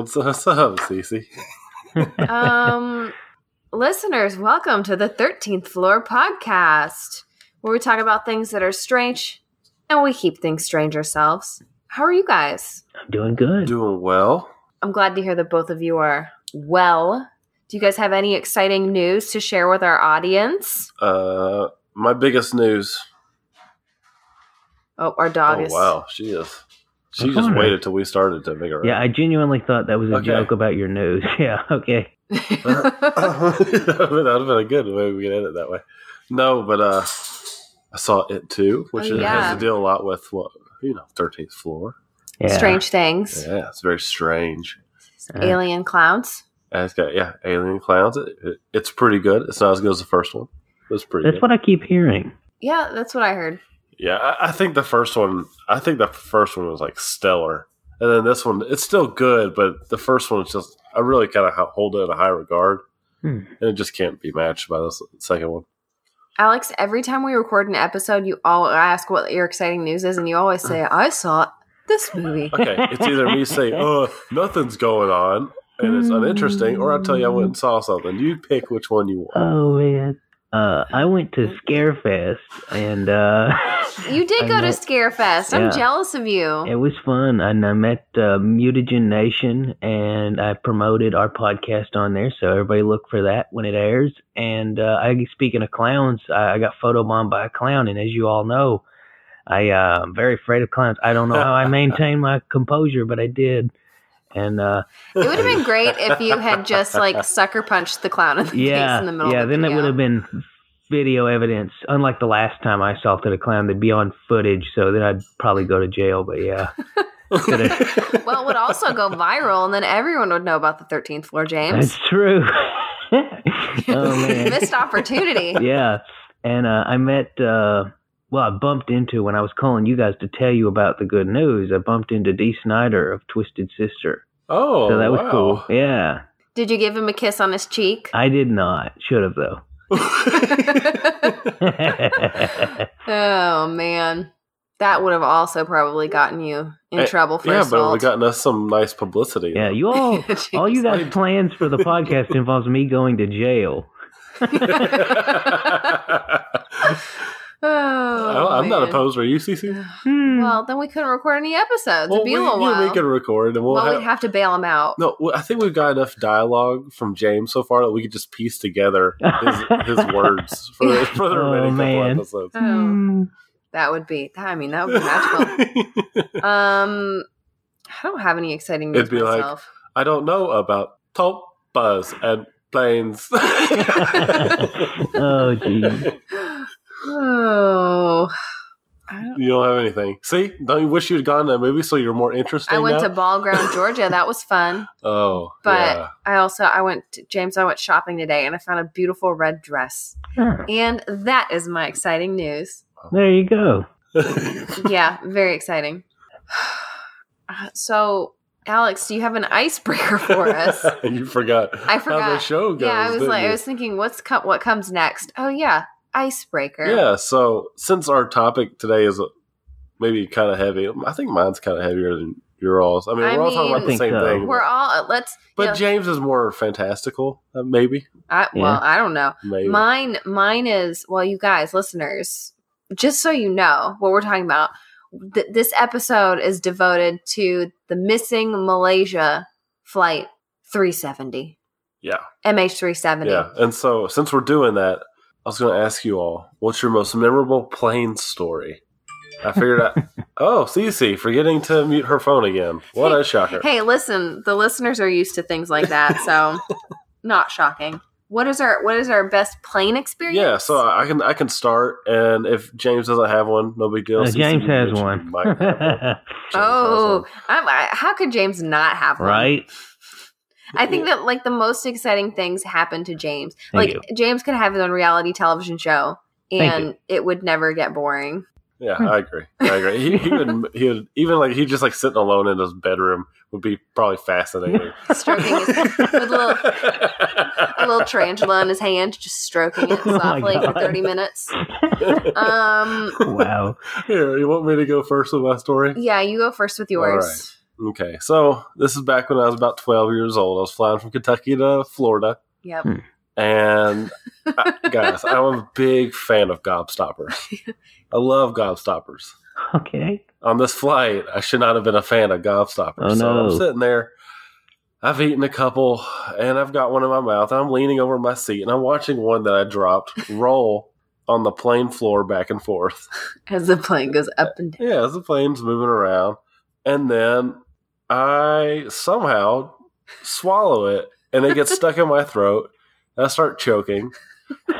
What's, what's up, Cece? Um, listeners, welcome to the 13th Floor podcast, where we talk about things that are strange and we keep things strange ourselves. How are you guys? I'm doing good. Doing well. I'm glad to hear that both of you are well. Do you guys have any exciting news to share with our audience? Uh, my biggest news. Oh, our dog oh is. wow, she is. She I'm just wondering. waited till we started to make her. yeah, I genuinely thought that was a Okay. joke about your nose. Yeah, okay. that would have been a good way we could end it that way. No, but uh, I saw it too, which Oh, is- yeah. has to deal a lot with what you know, thirteenth floor. Yeah. Strange things. Yeah, it's very strange. Yeah. Alien clowns. It's got yeah, alien clowns. It, it- it's pretty good. It's not as good as the first one. It was pretty. That's good. what I keep hearing. Yeah, that's what I heard. Yeah, I, I think the first one. I think the first one was like stellar, and then this one, it's still good, but the first one is just. I really kind of hold it in a high regard, Hmm. and it just can't be matched by this second one. Alex, every time we record an episode, you all ask what your exciting news is, and you always say, "I saw this movie." Okay, it's either me saying, "Oh, nothing's going on," and it's uninteresting, or I tell you I went and saw something. You pick which one you want. Oh man. Uh, I went to Scarefest and uh, You did I go to met- Scarefest. I'm Yeah. jealous of you. it was fun. And I met uh, Mutagen Nation and I promoted our podcast on there. So everybody look for that when it airs. And uh, I, speaking of clowns, I, I got photobombed by a clown. And as you all know, I uh, I'm very afraid of clowns. I don't know how I maintain my composure, but I did. And uh, It would have been great if you had just like sucker punched the clown in the yeah, face in the middle. yeah. of the Then it would have been video evidence. Unlike the last time I assaulted a clown, they'd be on footage, so then I'd probably go to jail. But yeah, Well, it would also go viral, and then everyone would know about the 13th floor, James. that's true. oh man, Missed opportunity. yeah. And uh, I met. Uh, well, I bumped into when I was calling you guys to tell you about the good news. I bumped into Dee Snider of Twisted Sister, oh, so that was wow. cool. Yeah, Did you give him a kiss on his cheek? I did not. Should have though. oh man, that would have also probably gotten you in Eh, trouble for yeah, but it would assault. have gotten us some nice publicity. yeah, you all, all you guys' plans for the podcast involves me going to jail. Oh, I- I'm not opposed. Are you, Cece? Hmm. Well, then we couldn't record any episodes. Well, It'd be we, a little yeah, while. we can record, and we'll well, have, we'd have to bail them out. No, well, I think we've got enough dialogue from James so far that we could just piece together his, his words for, for the Oh, remaining couple episodes. Oh, Hmm. that would be. I mean, that would be magical. um, I don't have any exciting news It'd be like- myself. I don't know about tulpas and planes. oh, geez. oh, don't, you don't have anything. See, don't you wish you'd gone to that movie so you're more interested? I went now? to Ball Ground, Georgia. That was fun. Oh, But yeah. I also I went to, James. I went shopping today, and I found a beautiful red dress, Huh. and that is my exciting news. There you go. yeah, very exciting. Uh, So, Alex, do you have an icebreaker for us? you forgot. I how forgot. the show goes. yeah, I was like, you? I was thinking, what's co- what comes next? Oh yeah, icebreaker. Yeah, so since our topic today is uh, maybe kind of heavy, I think mine's kind of heavier than your all's. I mean, I we're all talking about the same so. thing. We're all uh, let's. but you know, James is more fantastical, uh, maybe. I, well, Yeah. I don't know. Maybe. Mine, mine is well, you guys, listeners, just so you know what we're talking about. Th- this episode is devoted to the missing Malaysia flight 370, yeah, MH370. yeah. And so, since we're doing that, I was going to ask you all, what's your most memorable plane story? I figured out. oh, Cece, forgetting to mute her phone again. What a shocker! Hey, listen, the listeners are used to things like that, so not shocking. What is our what is our best plane experience? Yeah, so I can I can start, and if James doesn't have one, no big deal. Uh, James has mentioned one. you might have one. James has Oh, one. I'm, I, how could James not have one? right? I think that like the most exciting things happen to James. Thank like James could have his own reality television show and it would never get boring. Yeah, I agree. I agree. He, he would he would even like he just like sitting alone in his bedroom would be probably fascinating. Stroking his, with a little, a little tarantula in his hand, just stroking it Oh softly for 30 minutes. Um, wow. Here, you want me to go first with my story? yeah, you go first with yours. Okay, so this is back when I was about 12 years old. I was flying from Kentucky to Florida. Yep. And uh, guys, I'm a big fan of gobstoppers. I love gobstoppers. Okay. On this flight, I should not have been a fan of gobstoppers. Oh, So no. I'm sitting there. I've eaten a couple, and I've got one in my mouth. And I'm leaning over my seat, and I'm watching one that I dropped roll on the plane floor back and forth. As the plane goes up and down. Yeah, as the plane's moving around. And then I somehow swallow it and it gets stuck in my throat. I start choking.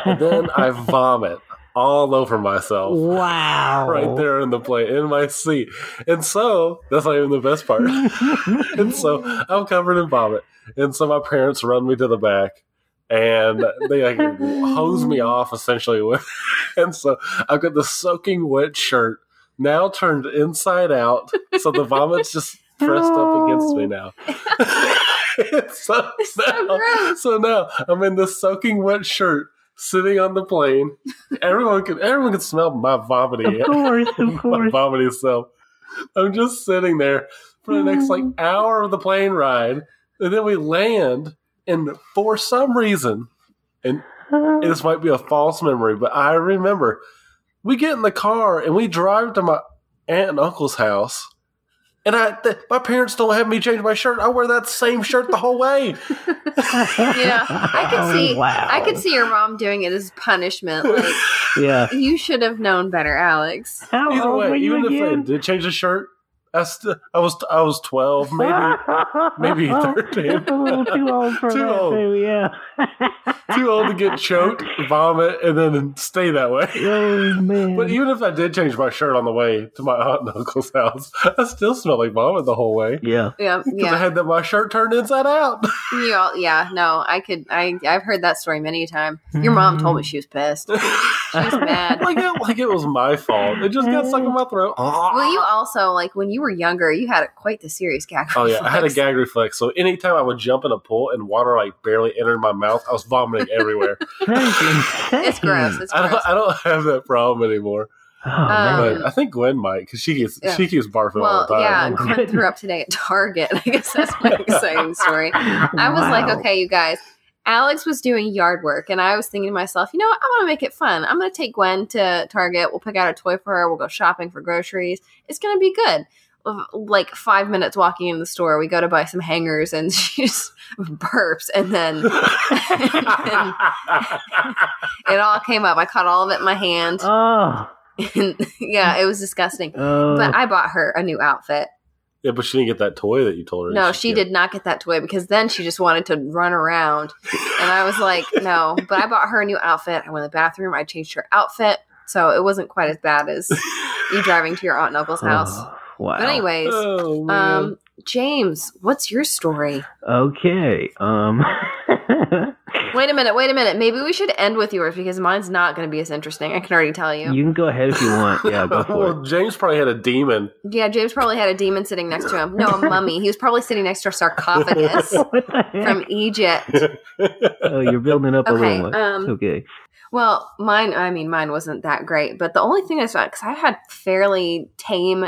And then I vomit all over myself. Wow. Right there in the plane, in my seat. And so, that's not even the best part. and so, I'm covered in vomit. And so, my parents run me to the back and they like hose me off essentially with. And so, I've got the soaking wet shirt now turned inside out. So, the vomit's just pressed up against me now. So, so now, so now I'm in this soaking wet shirt sitting on the plane. Everyone can everyone can smell my vomiting Of course, of course. my vomiting self. I'm just sitting there for the next like mm. hour of the plane ride, and then we land, and for some reason, and this might be a false memory, but I remember we get in the car and we drive to my aunt and uncle's house. And I, th- my parents don't have me change my shirt. I wear that same shirt the whole way. Yeah, I could see. Oh, Wow. I could see your mom doing it as punishment. Like Yeah. you should have known better, Alex. How Either old were you even if I did change the shirt, I, st- I was I was twelve, maybe maybe 13. A little too old for Too that, old. too, yeah. too old to get choked, vomit, and then stay that way. Oh, man. But even if I did change my shirt on the way to my aunt and uncle's house, I still smelled like vomit the whole way. yeah. Yeah, Because I yeah, had that my shirt turned inside out. you all, yeah. No, I could. I I've heard that story many a time. Your mom told me she was pissed. She's mad. like it, like it was my fault. It just got stuck in my throat. Well, you also like when you were younger, you had a, quite the serious gag. Oh yeah, I had a gag reflex. So anytime I would jump in a pool and water like barely entered my mouth, I was vomiting everywhere. That is insane. It's gross. I don't, I don't have that problem anymore. Oh, Um. But I think Gwen might because she keeps Yeah. she keeps barfing well, all the time. yeah, Oh, Gwen goodness. threw up today at Target. I guess that's my exciting story. I was like, okay, you guys. Alex was doing yard work, and I was thinking to myself, you know what? I want to make it fun. I'm going to take Gwen to Target. We'll pick out a toy for her. We'll go shopping for groceries. It's going to be good. Like five minutes walking in the store, we go to buy some hangers, and she just burps, and then it all came up. I caught all of it in my hand, Oh. and yeah, it was disgusting. Oh. But I bought her a new outfit. yeah, but she didn't get that toy that you told her. No, should she did not get that toy because then she just wanted to run around. And I was like, no. But I bought her a new outfit. I went to the bathroom. I changed her outfit. So it wasn't quite as bad as you driving to your aunt and uncle's oh. house. Oh, wow. But anyways, Oh um, James, what's your story? Okay. Um. Wait a minute, wait a minute. Maybe we should end with yours because mine's not going to be as interesting. I can already tell you. you can go ahead if you want. Yeah, go for well, it. James probably had a demon. Yeah, James probably had a demon sitting next to him. No, a mummy. He was probably sitting next to a sarcophagus what the heck? from Egypt. oh, you're building up a little. um, okay. Well, mine, I mean, mine wasn't that great, but the only thing is because I had fairly tame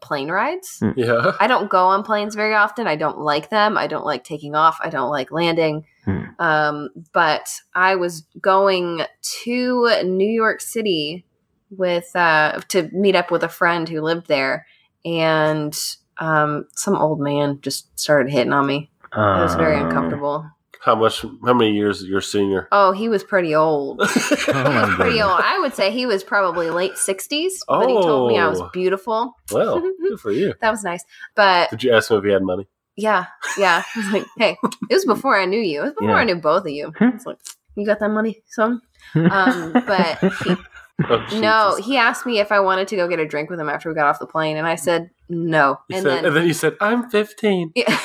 plane rides. yeah. I don't go on planes very often. I don't like them. I don't like taking off. I don't like landing. Hmm. Um, but I was going to New York City with uh, to meet up with a friend who lived there, and um, some old man just started hitting on me. It was very Um, uncomfortable. How much? How many years your senior? Oh, he was pretty old. Oh, my pretty old. I would say he was probably late 60s, but he told me I was Oh. beautiful. well, good for you. That was nice. But Did you ask him if he had money? yeah, yeah. I was like, hey, it was before I knew you. It was before Yeah. I knew both of you. It's like, you got that money, son? Um, but he, Oh, No, he asked me if I wanted to go get a drink with him after we got off the plane, and I said no. And said- then, and then you said, "I'm 15." Yeah.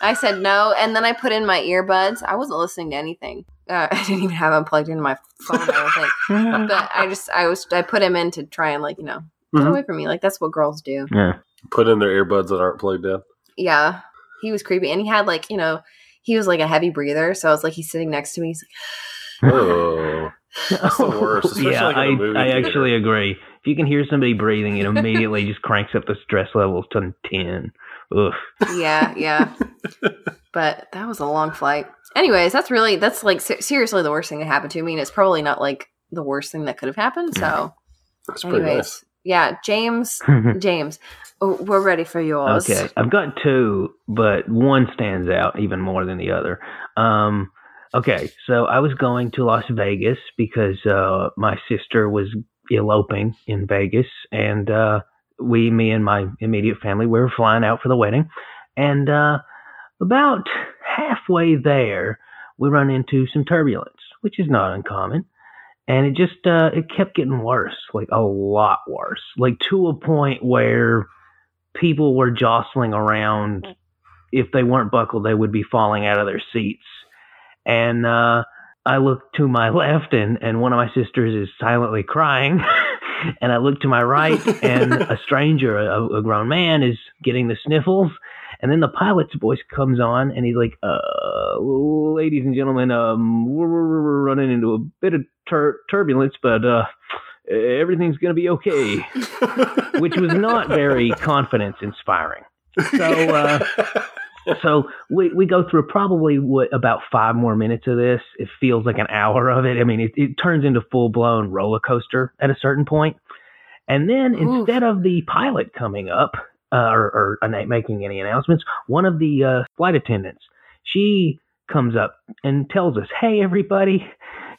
I said no, and then I put in my earbuds. I wasn't listening to anything. Uh, I didn't even have them plugged into my phone. I don't. But I just, I was, I put him in to try and like, you know, get Mhm. away from me. Like that's what girls do. yeah. Put in their earbuds that aren't plugged in. Yeah, he was creepy, and he had like, you know, he was like a heavy breather. So I was like, he's sitting next to me. He's Oh, That's the worst, especially yeah, like in a I, movie I theater. actually agree. If you can hear somebody breathing, it immediately just cranks up the stress levels to 10. Ugh. yeah, yeah. but that was a long flight. Anyways, that's really, that's like se- seriously the worst thing that happened to me, and it's probably not like the worst thing that could have happened. So, That's pretty anyways, nice. yeah, James, James, oh, we're ready for yours. Okay, I've got two, but one stands out even more than the other. Um, okay, so I was going to Las Vegas because uh, my sister was eloping in Vegas, and uh, we, me and my immediate family, we were flying out for the wedding, and uh, about halfway there, we run into some turbulence, which is not uncommon. And it just uh, it kept getting worse, like a lot worse, like to a point where people were jostling around. If they weren't buckled, they would be falling out of their seats. And uh, I look to my left, and, and one of my sisters is silently crying. and I look to my right, and a stranger, a, a grown man, is getting the sniffles. And then the pilot's voice comes on, and he's like, uh, "Ladies and gentlemen, um, we're, we're, we're running into a bit of tur- turbulence, but uh, everything's gonna be okay." Which was not very confidence inspiring. So, uh, so we, we go through probably what about five more minutes of this. It feels like an hour of it. I mean, it, it turns into full blown roller coaster at a certain point. And then Oof. instead of the pilot coming up uh, or, or making any announcements, one of the uh, flight attendants, she comes up and tells us, "Hey, everybody,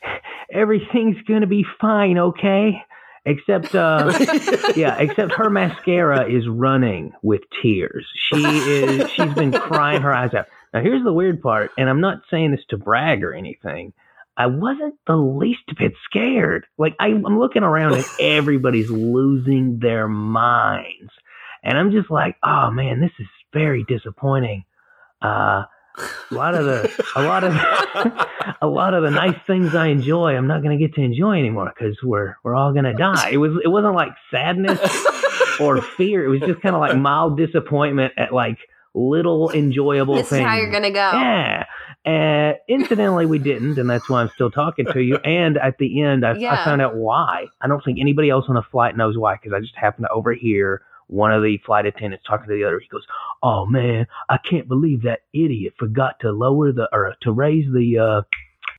everything's gonna be fine, okay?" Except, uh, yeah, except her mascara is running with tears. She is she's been crying her eyes out. Now here's the weird part, and I'm not saying this to brag or anything. I wasn't the least bit scared. Like I, I'm looking around and everybody's losing their minds, and I'm just like, oh man, this is very disappointing. Uh, a lot of the, a lot of, a lot of the nice things I enjoy, I'm not going to get to enjoy anymore because we're we're all going to die. It was it wasn't like sadness or fear. It was just kind of like mild disappointment at like little enjoyable this things. is how you're gonna go. Yeah. Uh, incidentally, we didn't, and that's why I'm still talking to you. And at the end, I, I found out why. I don't think anybody else on the flight knows why, because I just happened to overhear one of the flight attendants talking to the other. He goes, "Oh man, I can't believe that idiot forgot to lower the or to raise the uh,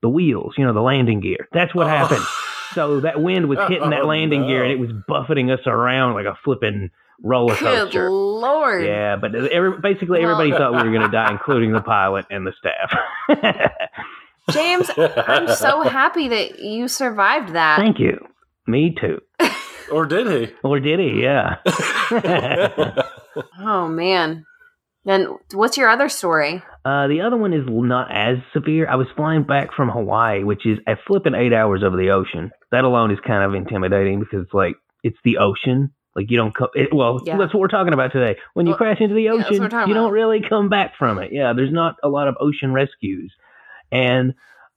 the wheels. You know, the landing gear. That's what Oh. happened." So that wind was hitting that Oh, landing gear, and it was buffeting us around like a flipping roller Good coaster. lord. Yeah, but every, basically Well- everybody thought we were going to die, including the pilot and the staff. James, I'm so happy that you survived that. Thank you. Me too. Or did he? Or did he? Yeah. Oh man. Then what's your other story? uh, the other one is not as severe. I was flying back from Hawaii, which is a flipping eight hours over the ocean. That alone is kind of intimidating because it's like it's the ocean. Like you don't come. It, well, Yeah. that's what we're talking about today. When you Well, crash into the ocean, we're talking you don't really come back from it. Yeah, there's not a lot of ocean rescues, and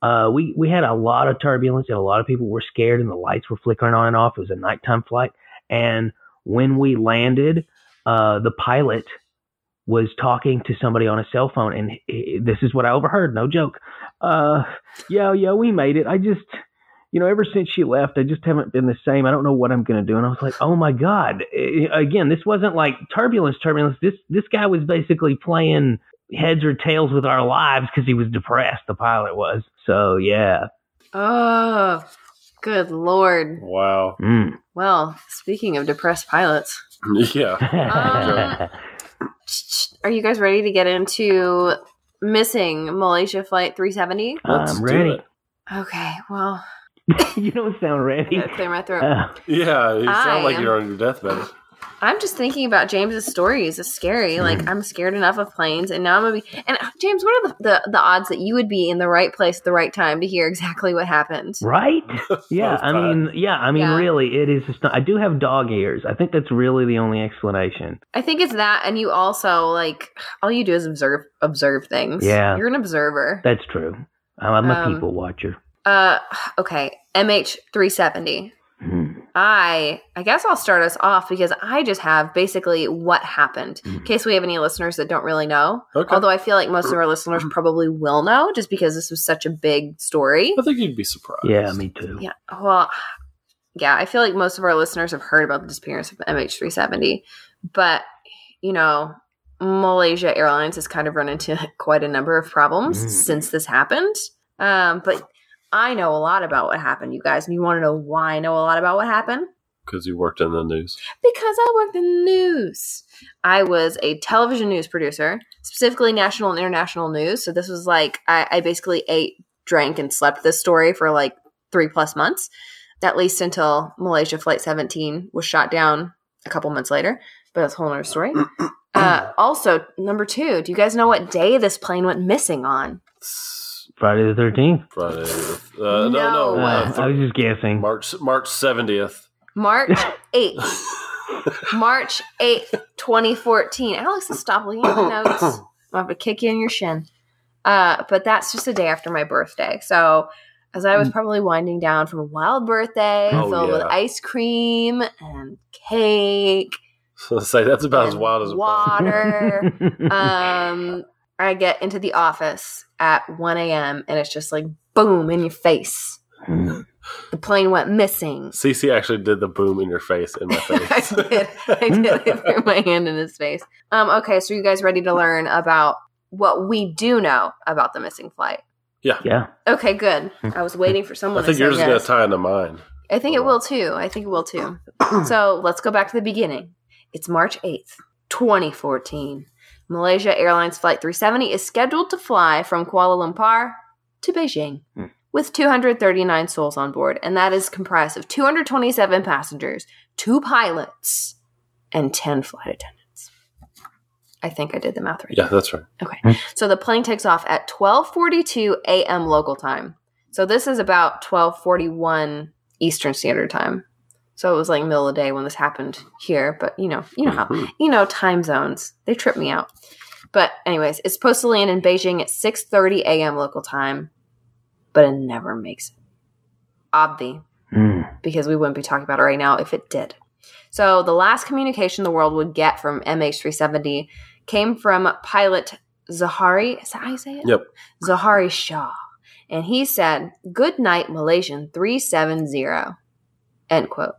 uh, we we had a lot of turbulence and a lot of people were scared and the lights were flickering on and off. It was a nighttime flight, and when we landed, uh, the pilot was talking to somebody on a cell phone, and he- this is what I overheard. No joke. Uh, yeah, yeah, we made it. I just, you know, ever since she left, I just haven't been the same. I don't know what I'm to do. And I was like, oh my god. Eh, Again, this wasn't like turbulence, turbulence. This this guy was basically playing heads or tails with our lives because he was depressed. The pilot was. So yeah. Oh, good lord. wow. Mm. Well, speaking of depressed pilots, Yeah. are you guys ready to get into missing Malaysia Flight 370? Let's I'm ready. it. Okay, well, you don't sound ready. gotta clear my throat. Uh, Yeah, you I sound like am- you're on your deathbed. I'm just thinking about James's stories. It's scary. Like I'm scared enough of planes, and now I'm gonna be. And uh, James, what are the, the the odds that you would be in the right place at the right time to hear exactly what happened? Right? Yeah, Both I mean, yeah, I mean, Yeah. really, it is. Just not, I do have dog ears. I think that's really the only explanation. I think it's that, and you also like all you do is observe observe things. Yeah. you're an observer. That's true. I'm a Um, people watcher. Uh, okay, MH three seventy. I I guess I'll start us off because I just have basically what happened. In Mhm. case we have any listeners that don't really know. Okay. Although I feel like most of our listeners probably will know just because this was such a big story. I think you'd be surprised. Yeah, me too. Yeah. Well, yeah, I feel like most of our listeners have heard about the disappearance of MH370, but you know, Malaysia Airlines has kind of run into quite a number of problems Mm. since this happened. Um, but I know a lot about what happened, you guys, and you want to know why I know a lot about what happened? Because you worked in the news. Because I worked in the news. I was a television news producer, specifically national and international news. So this was like I, I basically ate, drank, and slept this story for like three plus months, at least until Malaysia Flight 17 was shot down a couple months later. But that's a whole other story. Uh, also, number two, do you guys know what day this plane went missing on? Friday the 13th. Friday. Uh, no, No. no. Uh, uh, I was just guessing. March March seventieth. March 8th. March 8th, 2014. Alex, stop looking at my notes. I'm going to kick you in your shin. Uh, but that's just a day after my birthday. So, as I was probably winding down from a wild birthday Oh, filled with ice cream and cake So say that's about as wild as it water, um, I get into the office at 1 a.m. and it's just like boom in your face. Hmm. The plane went missing. Cece actually did the boom in your face in my face. I did. I did. I threw my hand in his face. Um, okay, so you guys ready to learn about what we do know about the missing flight? yeah. Yeah. Okay, good. I was waiting for someone I think to yours say is going to tie into mine. I think it will too. I think it will too. so let's go back to the beginning. It's March 8th, 2014. Malaysia Airlines Flight 370 is scheduled to fly from Kuala Lumpur to Beijing Hmm. with 239 souls on board, and that is comprised of 227 passengers, two pilots, and 10 flight attendants. I think I did the math right. Yeah, that's right. Okay. So the plane takes off at 12:42 a.m. local time. So this is about 12:41 Eastern Standard Time. So it was like middle of the day when this happened here, but you know, you know how Mhm. you know time zones. They trip me out. But anyways, it's supposed to land in Beijing at 6:30 a.m. local time, but it never makes it. Obvi Hmm. because we wouldn't be talking about it right now if it did. So the last communication the world would get from MH370 came from pilot Zaharie. Is that how you say it? Yep. Zaharie Shah. And he said, Good night, Malaysian 370. End quote.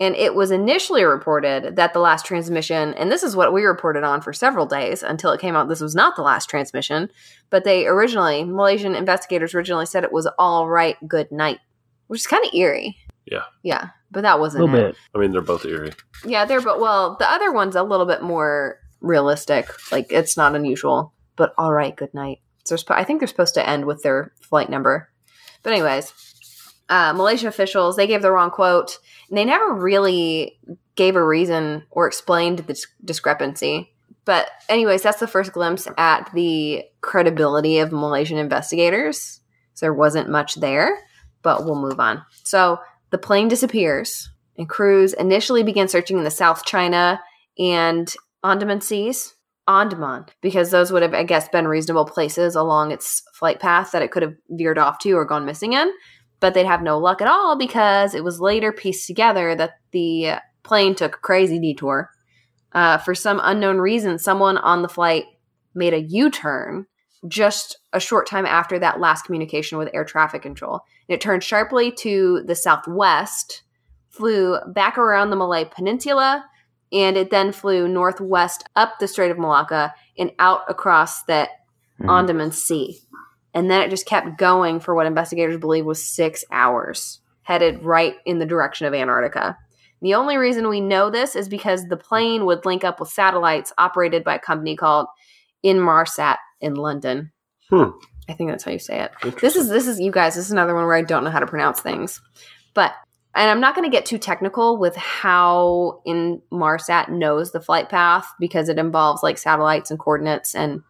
And it was initially reported that the last transmission, and this is what we reported on for several days until it came out this was not the last transmission, but they originally, Malaysian investigators originally said it was all right, good night, which is kind of eerie. Yeah. Yeah, but that wasn't little it. bit. I mean, they're both eerie. Yeah, they're but well, the other one's a little bit more realistic. Like it's not unusual, but all right, good night. So I think they're supposed to end with their flight number. But anyways, uh, Malaysia officials they gave the wrong quote, and they never really gave a reason or explained the dis- discrepancy. But anyways, that's the first glimpse at the credibility of Malaysian investigators. So there wasn't much there, but we'll move on. So the plane disappears and crews initially began searching in the South China and Andaman Seas. Andaman, because those would have, I guess, been reasonable places along its flight path that it could have veered off to or gone missing in. But they'd have no luck at all because it was later pieced together that the plane took a crazy detour. Uh, for some unknown reason, someone on the flight made a U turn just a short time after that last communication with air traffic control. And it turned sharply to the southwest, flew back around the Malay Peninsula, and it then flew northwest up the Strait of Malacca and out across the Hmm. Andaman Sea. And then it just kept going for what investigators believe was six hours, headed right in the direction of Antarctica. The only reason we know this is because the plane would link up with satellites operated by a company called Inmarsat in London. Hmm. I think that's how you say it. This is this is you guys. This is another one where I don't know how to pronounce things. But And I'm not going to get too technical with how Inmarsat knows the flight path because it involves like satellites and coordinates and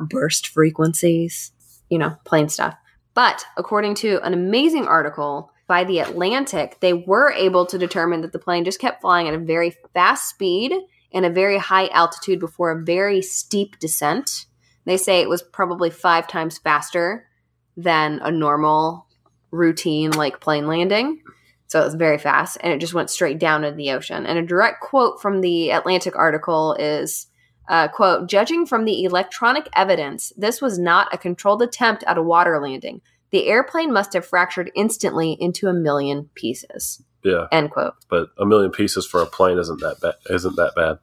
burst frequencies, you know, plane stuff. But according to an amazing article by The Atlantic, they were able to determine that the plane just kept flying at a very fast speed and a very high altitude before a very steep descent. They say it was probably five times faster than a normal routine like plane landing. So it was very fast and it just went straight down into the ocean. And a direct quote from the Atlantic article is uh, quote, judging from the electronic evidence, this was not a controlled attempt at a water landing. The airplane must have fractured instantly into a million pieces. Yeah, End quote. but a million pieces for a plane isn't that bad. Isn't that bad?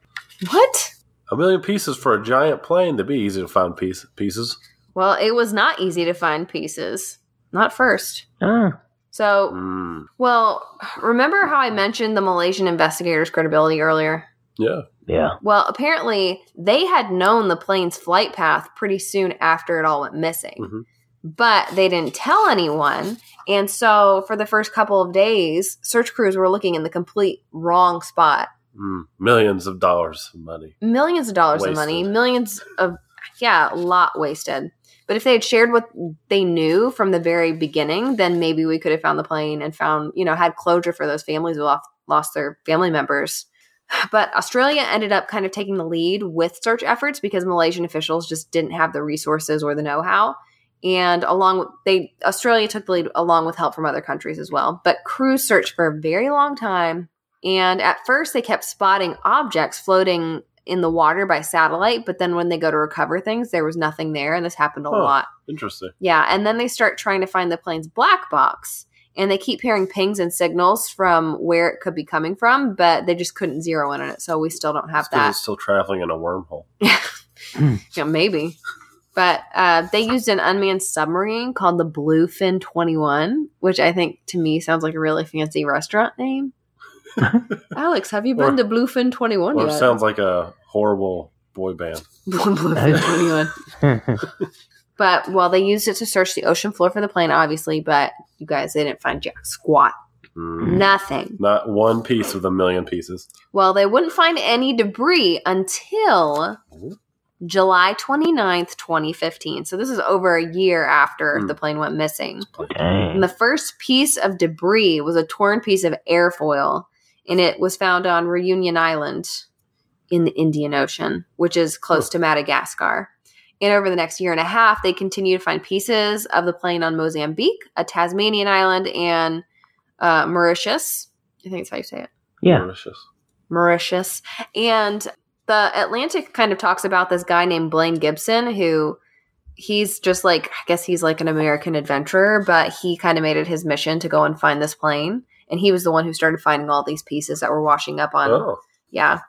What? A million pieces for a giant plane. That'd be easy to find piece, pieces. Well, it was not easy to find pieces. Not first. Ah, So, Mm, well, remember how I mentioned the Malaysian investigators' credibility earlier? yeah. Yeah. Well, apparently they had known the plane's flight path pretty soon after it all went missing. Mhm. But they didn't tell anyone. And so for the first couple of days, search crews were looking in the complete wrong spot. Mm, millions of dollars of money. Millions of dollars of money, millions of, yeah, a lot wasted. But if they had shared what they knew from the very beginning, then maybe we could have found the plane and found, you know, had closure for those families who lost, lost their family members. But Australia ended up kind of taking the lead with search efforts because Malaysian officials just didn't have the resources or the know-how. And along with they Australia took the lead along with help from other countries as well. But crews searched for a very long time. And at first they kept spotting objects floating in the water by satellite, but then when they go to recover things, there was nothing there, and this happened a Huh. lot. Interesting. Yeah, and then they start trying to find the plane's black box, and they keep hearing pings and signals from where it could be coming from, but they just couldn't zero in on it, so we still don't have It's 'cause that. it's still traveling in a wormhole. Yeah, maybe. But uh, they used an unmanned submarine called the Bluefin 21, which I think to me sounds like a really fancy restaurant name. Alex, have you been Or- to Bluefin 21 Or it sounds like a horrible boy band. Bluefin 21. But well, they used it to search the ocean floor for the plane, obviously. But you guys, they didn't find jack squat, Mm. nothing. Not one piece of a million pieces. Well, they wouldn't find any debris until July 29th, 2015. So this is over a year after Hmm. the plane went missing. And the first piece of debris was a torn piece of airfoil, and it was found on Reunion Island in the Indian Ocean, which is close to Madagascar. And over the next year and a half, they continue to find pieces of the plane on Mozambique, a Tasmanian island, and uh, Mauritius. I think that's how you say it. Yeah. Delicious. Mauritius. And the Atlantic kind of talks about this guy named Blaine Gibson who he's just like I guess he's like an American adventurer, but he kind of made it his mission to go and find this plane. And he was the one who started finding all these pieces that were washing up on Oh, yeah.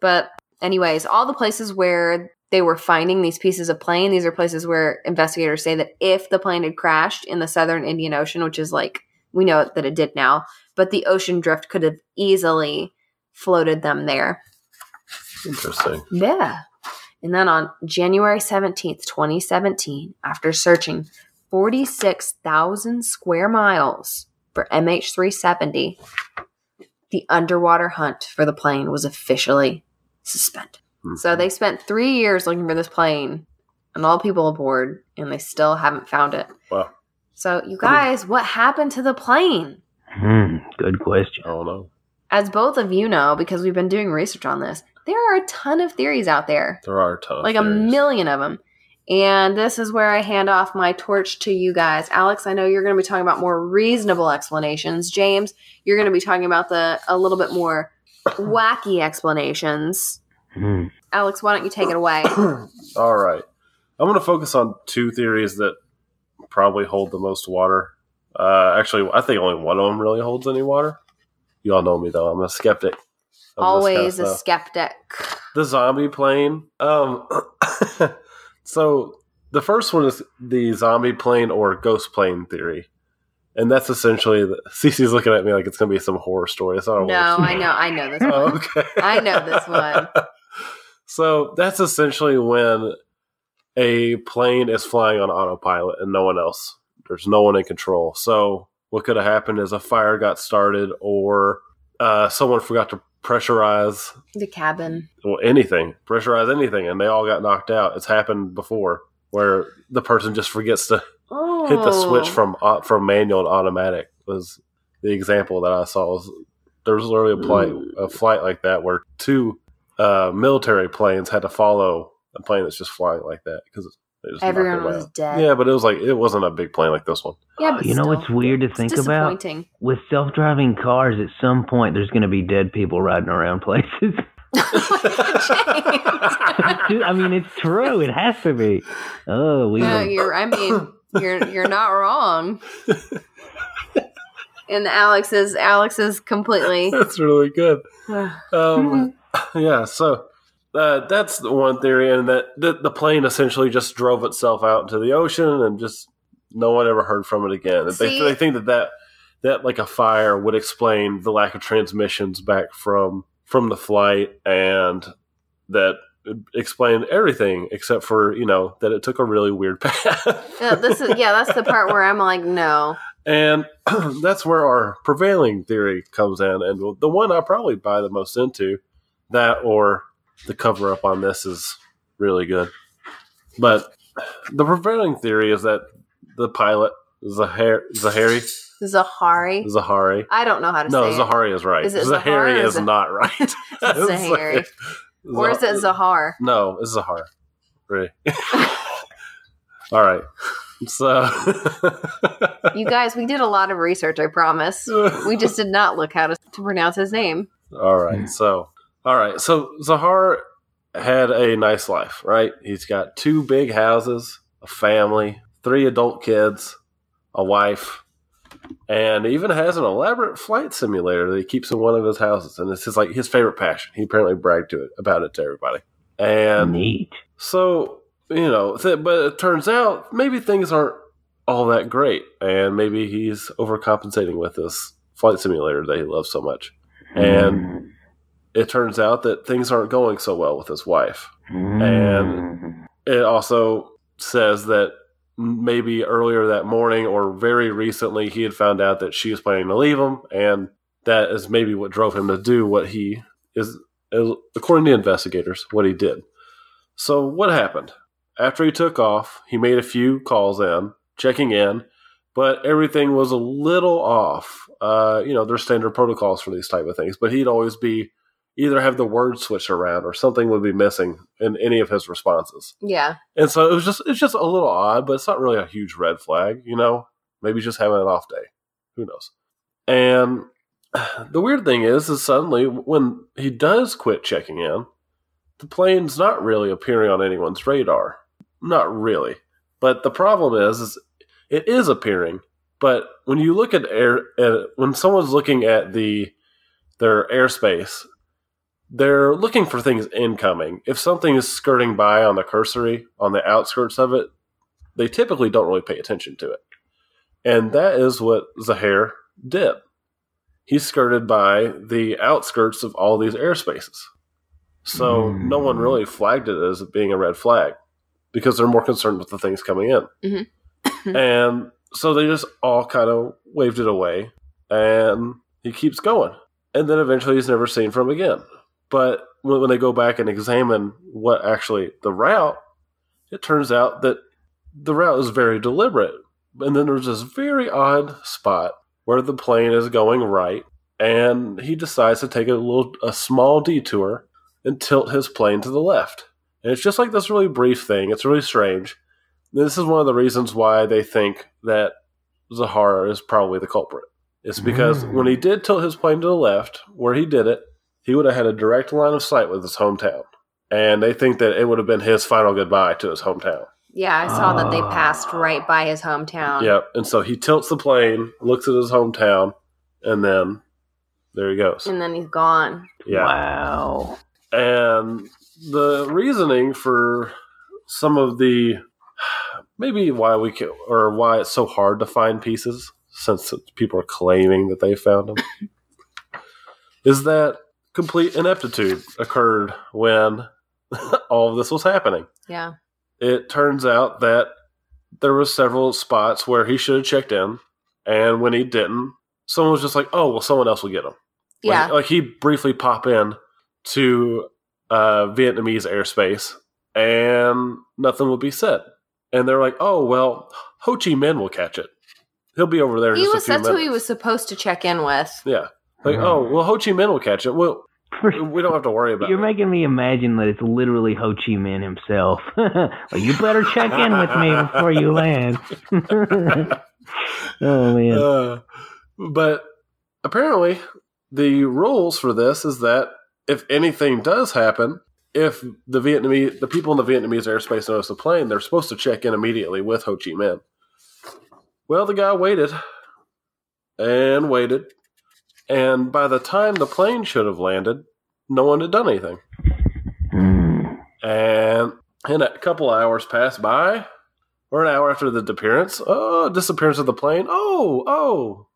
But anyways, all the places where they were finding these pieces of plane, these are places where investigators say that if the plane had crashed in the southern Indian Ocean, which is like we know that it did now, but the ocean drift could have easily floated them there. interesting. Yeah. And then on January 17th, 2017, after searching 46,000 square miles for MH370, the underwater hunt for the plane was officially suspended. So they spent three years looking for this plane and all people aboard, and they still haven't found it. Wow. So, you guys, what happened to the plane? Hmm, good question. I don't know. As both of you know, because we've been doing research on this, there are a ton of theories out there. There are a ton of like a theories. million of them. And this is where I hand off my torch to you guys. Alex, I know you're going to be talking about more reasonable explanations. James, you're going to be talking about the a little bit more wacky explanations. Hmm. Alex, why don't you take it away? All right. I'm going to focus on two theories that probably hold the most water. Uh, actually, I think only one of them really holds any water. You all know me though; I'm a skeptic. this kind of Always a skeptic. the zombie plane. Um, so the first one is the zombie plane or ghost plane theory, and that's essentially. The, Cece's looking at me like it's going to be some horror story. It's not a No, horror story. I know, I know this one. Oh, okay. I know this one. So that's essentially when a plane is flying on autopilot and no one else. There's no one in control. So what could have happened is a fire got started or uh, someone forgot to pressurize The cabin. well, anything, pressurize anything, and they all got knocked out. It's happened before where the person just forgets to Oh. hit the switch from au- from manual to automatic. Was the example that I saw. Was, there was literally a flight, a flight like that where two uh, military planes had to follow a plane that's just flying like that because they just knocked Everyone was down. dead. Yeah, but it was like it wasn't a big plane like this one. Yeah, but you know still. what's weird to think about? With self-driving cars, at some point there's going to be dead people riding around places. I mean, it's true. It has to be. Oh, we. Yeah, you're. I mean, you're you're not wrong. And Alex is Alex is completely. That's really good. Um, yeah, so uh, that's the one theory, and that the, the plane essentially just drove itself out into the ocean, and just no one ever heard from it again. They, See- they think that, that that like a fire would explain the lack of transmissions back from from the flight, and that explained everything except for you know that it took a really weird path. Yeah, this is yeah. That's the part where I'm like, no. And that's where our prevailing theory comes in. And the one I probably buy the most into, that or the cover up on this is really good. But the prevailing theory is that the pilot, Zahar- Zaharie, Zaharie. Zaharie. I don't know how to No, say No, Zaharie is right. Is it Zaharie Zahar or is not right. Zaharie. it. Or is it Zahar? No, it's Zahar. Really. All right. So You guys, we did a lot of research. I promise. We just did not look how to, to pronounce his name. All right. So, all right. So Zahar had a nice life, right? He's got two big houses, a family, three adult kids, a wife, and even has an elaborate flight simulator that he keeps in one of his houses. And this is like his favorite passion. He apparently bragged to it about it to everybody. And Neat. so, you know, th- but it turns out maybe things aren't all that great. And maybe he's overcompensating with this flight simulator that he loves so much. And hmm. It turns out that things aren't going so well with his wife. and It also says that maybe earlier that morning or very recently he had found out that she was planning to leave him. And that is maybe what drove him to do what he is, according to investigators, what he did. So, what happened? After he took off, he made a few calls in, checking in, but everything was a little off. Uh, you know, there's standard protocols for these type of things, but he'd always be either have the word switched around or something would be missing in any of his responses. Yeah. And so it was just it's just a little odd, but it's not really a huge red flag, you know. Maybe just having an off day. Who knows? And the weird thing is, is suddenly when he does quit checking in, the plane's not really appearing on anyone's radar. Not really. But the problem is, is it is appearing. But when you look at air, at, when someone's looking at the their airspace, they're looking for things incoming. If something is skirting by on the cursory, on the outskirts of it, they typically don't really pay attention to it. And that is what Zahir did. He skirted by the outskirts of all these airspaces. So Hmm. no one really flagged it as being a red flag because they're more concerned with the things coming in. Mhm. and so they just all kind of waved it away and he keeps going. And then eventually he's never seen from again. But when, when they go back and examine what actually the route, it turns out that the route is very deliberate. And then there's this very odd spot where the plane is going right, and he decides to take a little, a small detour and tilt his plane to the left. And it's just like this really brief thing. It's really strange. This is one of the reasons why they think that Zahara is probably the culprit. It's because Mm. when he did tilt his plane to the left, where he did it, he would have had a direct line of sight with his hometown. And they think that it would have been his final goodbye to his hometown. Yeah, I saw that they Ah. passed right by his hometown. Yep. And so he tilts the plane, looks at his hometown, and then there he goes. And then he's gone. Yeah. Wow. And the reasoning for some of the maybe why we can, or why it's so hard to find pieces since people are claiming that they found them is that complete ineptitude occurred when all of this was happening. Yeah. It turns out that there were several spots where he should have checked in And when he didn't, someone was just like, "Oh, well, someone else will get him." Yeah. Like, like he'd briefly pop in to uh, Vietnamese airspace and nothing would be said. And they're like, oh, well, Ho Chi Minh will catch it. He'll be over there in he was that's minutes. who he was supposed to check in with. Yeah. Like, oh, well, Ho Chi Minh will catch it. Well, we don't have to worry about You're it. making me imagine that it's literally Ho Chi Minh himself. well, you better check in with me before you land. oh man. Uh, but apparently, the rules for this is that if anything does happen, if the Vietnamese, the people in the Vietnamese airspace notice the plane, they're supposed to check in immediately with Ho Chi Minh. Well, the guy waited and waited, and by the time the plane should have landed, no one had done anything. Hmm. And and a couple hours passed by, or an hour after the disappearance. Oh, disappearance of the plane. Oh, oh,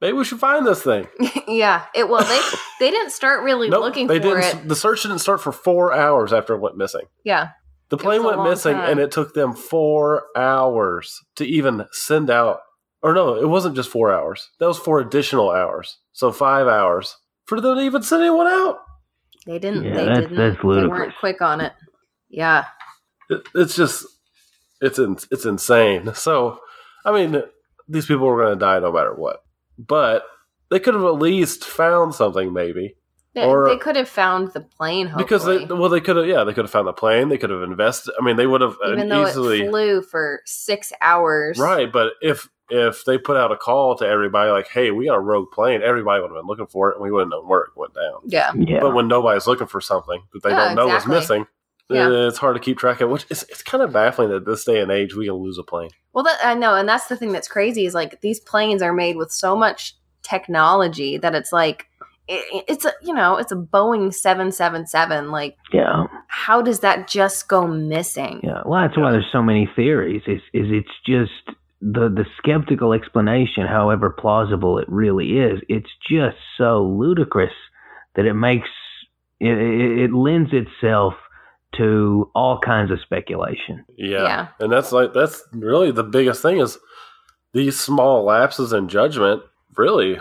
maybe we should find this thing. yeah. It well they they didn't start really Nope, looking they for didn't. it. The search didn't start for four hours after it went missing. Yeah. The plane went missing, time. and it took them four hours to even send out. Or no, it wasn't just four hours. That was four additional hours. So five hours for them to even send anyone out. They didn't Yeah, they that's- didn't that's they weren't quick on it. Yeah. It, it's just, it's in, it's insane. So, I mean, these people were going to die no matter what. But they could have at least found something, maybe. They, Or- they could have found the plane hopefully. Because they, well, they could have, yeah, they could have found the plane. They could have invested. I mean, they would have even though easily, it flew for six hours. right? But if if they put out a call to everybody, like, "Hey, we got a rogue plane," everybody would have been looking for it, and we wouldn't know where it went down. Yeah. Yeah. But when nobody's looking for something that they Yeah, don't know exactly. is missing, Yeah. uh, it's hard to keep track of. Which it's, it's kind of baffling that this day and age we can lose a plane. Well, that, I know, and that's the thing that's crazy is like these planes are made with so much technology that it's like it, it's a you know it's a Boeing seven seven seven. Like, yeah. how does that just go missing? Yeah. Well, that's why there's so many theories. Is is it's just the the skeptical explanation, however plausible it really is. It's just so ludicrous that it makes it, it, it lends itself to all kinds of speculation. Yeah. Yeah. And that's like that's really the biggest thing is these small lapses in judgment really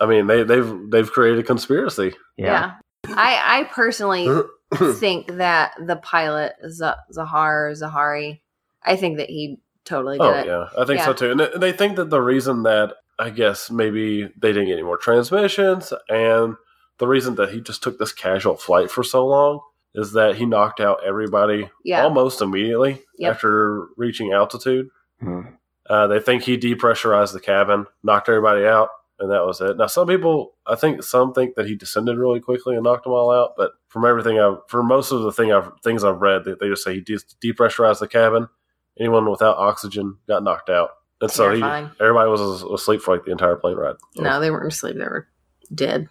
I mean they they've they've created a conspiracy. Yeah. I I personally think that the pilot Z- Zahar Zaharie, I think that he totally did Oh it. yeah, I think so too. And they- they think that the reason that I guess maybe they didn't get any more transmissions and the reason that he just took this casual flight for so long is that he knocked out everybody Yeah. almost immediately Yep. after reaching altitude. Hmm. Uh, they think he depressurized the cabin, knocked everybody out, and that was it. Now, some people, I think some think that he descended really quickly and knocked them all out. But from everything I've, for most of the thing I've, things I've read, they, they just say he de- depressurized the cabin. Anyone without oxygen got knocked out, and so he, everybody was asleep for like the entire plane ride. No, they weren't asleep. They were dead.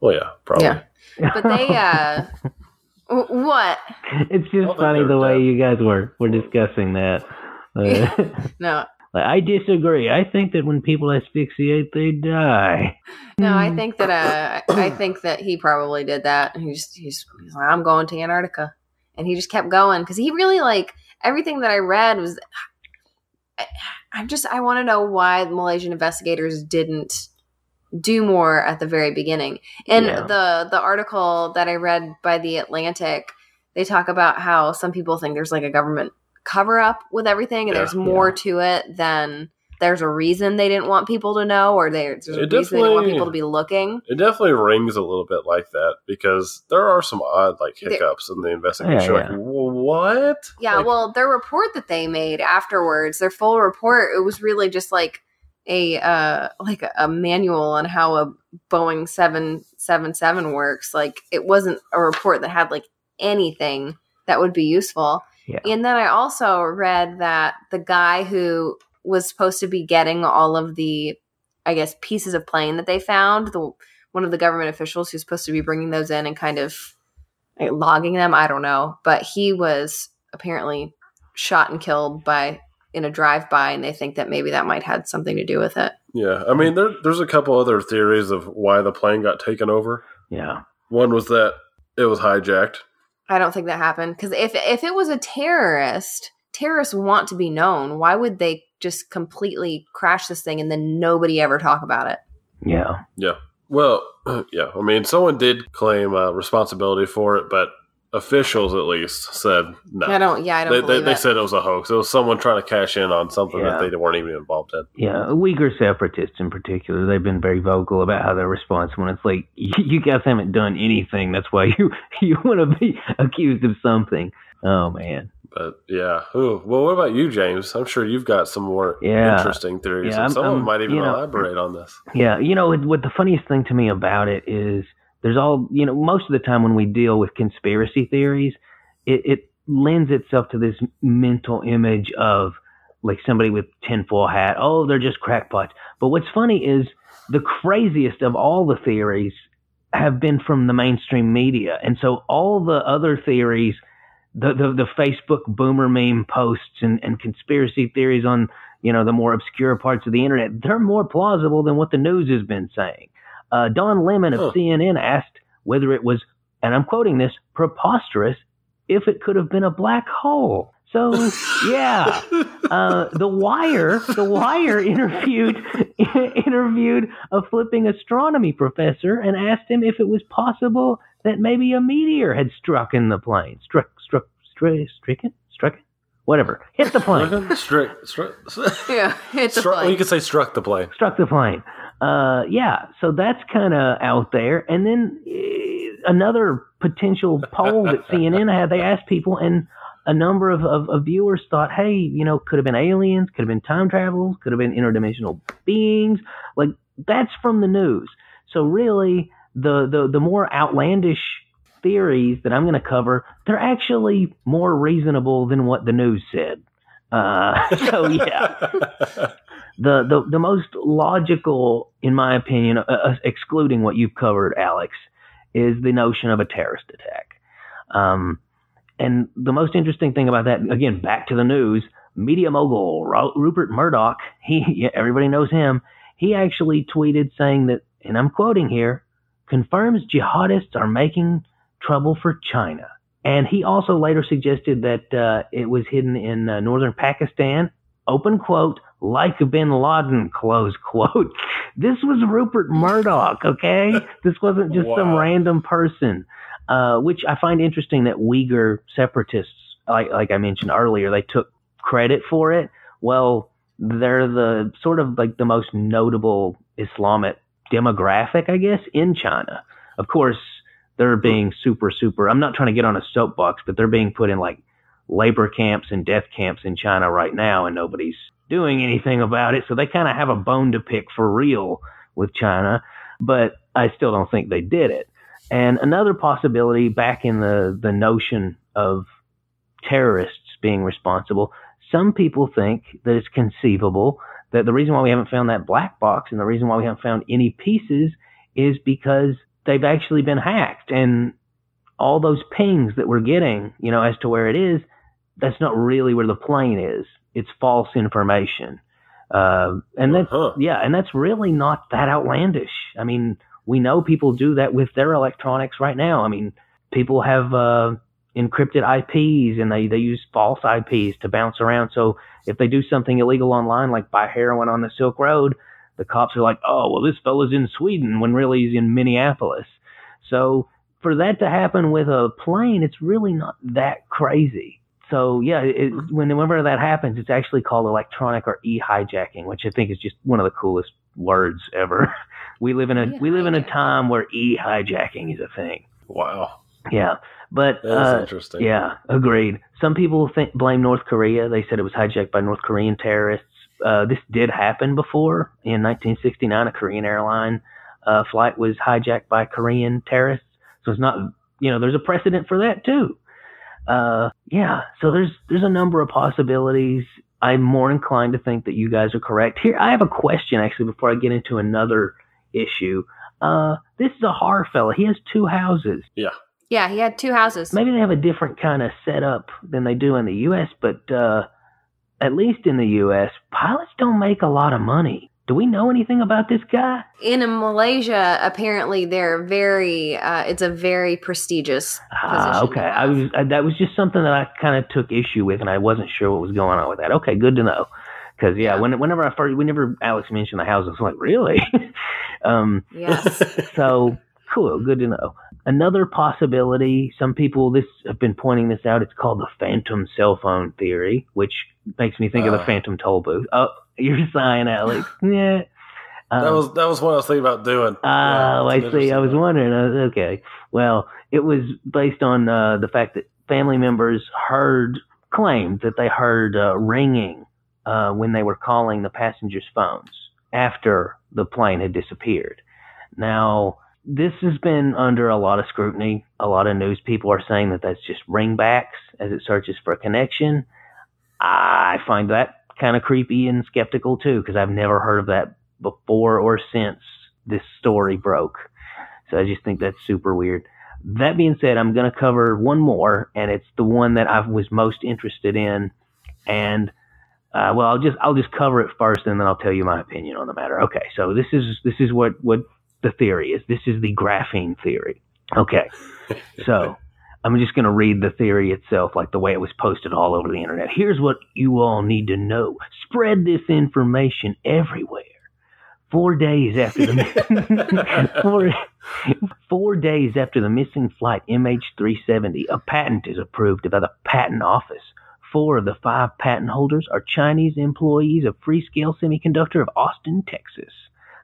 well, yeah, probably. Yeah. But they, uh, w- what? it's just funny they're the way you guys were were discussing that. Uh, No, I disagree. I think that when people asphyxiate, they die. no. I think that, uh, I think that he probably did that. He just, he's, he's like, I'm going to Antarctica, and he just kept going because he really like everything that I read was. I, I'm just, I want to know why the Malaysian investigators didn't do more at the very beginning. And Yeah. the the article that I read by the Atlantic, they talk about how some people think there's like a government cover up with everything, and Yeah. there's more Yeah. to it than there's a reason they didn't want people to know, or they, there's a It reason they didn't want people to be looking. It definitely rings a little bit like that because there are some odd like There- hiccups in the investigation. Yeah, Like, yeah. "Wh- what? Yeah, Like, well, their report that they made afterwards, their full report, it was really just like a uh like a, a manual on how a Boeing 777 works. Like it wasn't a report that had like anything that would be useful. Yeah. And then I also read that the guy who was supposed to be getting all of the I guess pieces of plane that they found, the one of the government officials who's supposed to be bringing those in and kind of like, logging them, I don't know, but he was apparently shot and killed by in a drive by and they think that maybe that might had something to do with it. Yeah, I mean, there, there's a couple other theories of why the plane got taken over. Yeah. One was that it was hijacked. I don't think that happened because if if it was a terrorist, terrorists want to be known. Why would they just completely crash this thing and then nobody ever talk about it. Yeah. Yeah. Well, yeah. I mean, someone did claim uh, responsibility for it, but officials at least said no. I don't. Yeah, I don't. They, they, they it. said it was a hoax. It was someone trying to cash in on something Yeah. that they weren't even involved in. Yeah, Uyghur separatists in particular, they've been very vocal about how their response when it's like, you guys haven't done anything. That's why you you want to be accused of something. Oh man, But yeah. Ooh. Well, what about you, James? I'm sure you've got some more Yeah. interesting theories. Yeah, and them might even you know- elaborate on this. yeah. You know, it, what the funniest thing to me about it is there's all you know. Most of the time when we deal with conspiracy theories, it, it lends itself to this mental image of like somebody with tinfoil hat. Oh, they're just crackpots. But what's funny is the craziest of all the theories have been from the mainstream media, and so all the other theories, the the, the Facebook boomer meme posts and, and conspiracy theories on you know the more obscure parts of the internet, they're more plausible than what the news has been saying. Uh, Don Lemon of Huh. CNN asked whether it was, and I'm quoting this, preposterous if it could have been a black hole. So yeah, uh, the Wire, the Wire interviewed interviewed a flipping astronomy professor and asked him if it was possible that maybe a meteor had struck in the plane, struck, struck, stri- stricken, struck, whatever, hit the plane, Struck, struck, yeah, it's a struck, well, you could say struck the plane. struck the plane. Uh, yeah, so that's kind of out there. And then uh, another potential poll that CNN had, they asked people, and a number of, of, of viewers thought, hey, you know, could have been aliens, could have been time travel, could have been interdimensional beings. Like that's from the news. So really, the the the more outlandish theories that I'm going to cover, they're actually more reasonable than what the news said. Uh, so yeah the, the the most logical, in my opinion, uh, uh, excluding what you've covered, Alex, is the notion of a terrorist attack. Um, and the most interesting thing about that, again, back to the news, media mogul Rupert Murdoch, he yeah, everybody knows him. He actually tweeted saying that, and I'm quoting here, confirms jihadists are making trouble for China. And he also later suggested that uh, it was hidden in uh, northern Pakistan. Open quote, like bin Laden, close quote. This was Rupert Murdoch, okay? This wasn't just some random person, uh, which I find interesting that Uyghur separatists, like, like I mentioned earlier, they took credit for it. Well, they're the sort of like the most notable Islamic demographic, I guess, in China. Of course, they're being super, super, I'm not trying to get on a soapbox, but they're being put in like labor camps and death camps in China right now, and nobody's doing anything about it. So they kind of have a bone to pick for real with China, but I still don't think they did it. And another possibility back in the, the notion of terrorists being responsible, some people think that it's conceivable that the reason why we haven't found that black box and the reason why we haven't found any pieces is because they've actually been hacked and all those pings that we're getting, you know, as to where it is, that's not really where the plane is. It's false information. Uh, and that's, Uh-huh. yeah, and that's really not that outlandish. I mean, we know people do that with their electronics right now. I mean, people have uh, encrypted IPs and they, they use false IPs to bounce around. So if they do something illegal online, like buy heroin on the Silk Road, the cops are like, oh, well, this fellow's in Sweden when really he's in Minneapolis. So for that to happen with a plane, it's really not that crazy. So yeah, it, whenever that happens, it's actually called electronic or e-hijacking, which I think is just one of the coolest words ever. We live in a we live in a E-hijacking. time where e-hijacking is a thing. Wow. Yeah, but That is uh, interesting. yeah, agreed. Some people think blame North Korea. They said it was hijacked by North Korean terrorists. Uh, this did happen before in 1969. A Korean airline uh, flight was hijacked by Korean terrorists. So it's not, you know, there's a precedent for that too. Uh, yeah. So there's there's a number of possibilities. I'm more inclined to think that you guys are correct. Here, I have a question actually before I get into another issue. Uh, this is a Har fella. He has two houses. Yeah, Yeah, he had two houses. Maybe they have a different kind of setup than they do in the U.S., but uh, at least in the U.S., pilots don't make a lot of money. Do we know anything about this guy? In Malaysia, apparently they're very. Uh, it's a very prestigious. Ah, position okay. I was I, that was just something that I kind of took issue with, and I wasn't sure what was going on with that. Okay, good to know. Because yeah, Yeah. when, whenever I first, whenever Alex mentioned the house, I was like, really? um, Yes. so cool, good to know. Another possibility, some people this have been pointing this out. It's called the phantom cell phone theory, which makes me think of the Uh. phantom toll booth. Oh, you're sighing, Alex. yeah. Um, that was that was what I was thinking about doing. Oh, Yeah, I see. I was wondering. uh, Okay. Well, it was based on uh, the fact that family members heard, claimed that they heard uh, ringing uh, when they were calling the passengers' phones after the plane had disappeared. Now, this has been under a lot of scrutiny. A lot of news people are saying that that's just ringbacks as it searches for a connection. I find that kind of creepy and skeptical too, because I've never heard of that before or since this story broke. So I just think that's super weird. That being said, I'm going to cover one more, and it's the one that I was most interested in. And uh, well, I'll just I'll just cover it first, and then I'll tell you my opinion on the matter. Okay, so this is this is what what the theory is. This is the graphene theory. Okay, so I'm just going to read the theory itself, like the way it was posted all over the internet. Here's what you all need to know: spread this information everywhere. Four days after the four, four days after the missing flight MH370, a patent is approved by the Patent Office. Four of the five patent holders are Chinese employees of Freescale Semiconductor of Austin, Texas.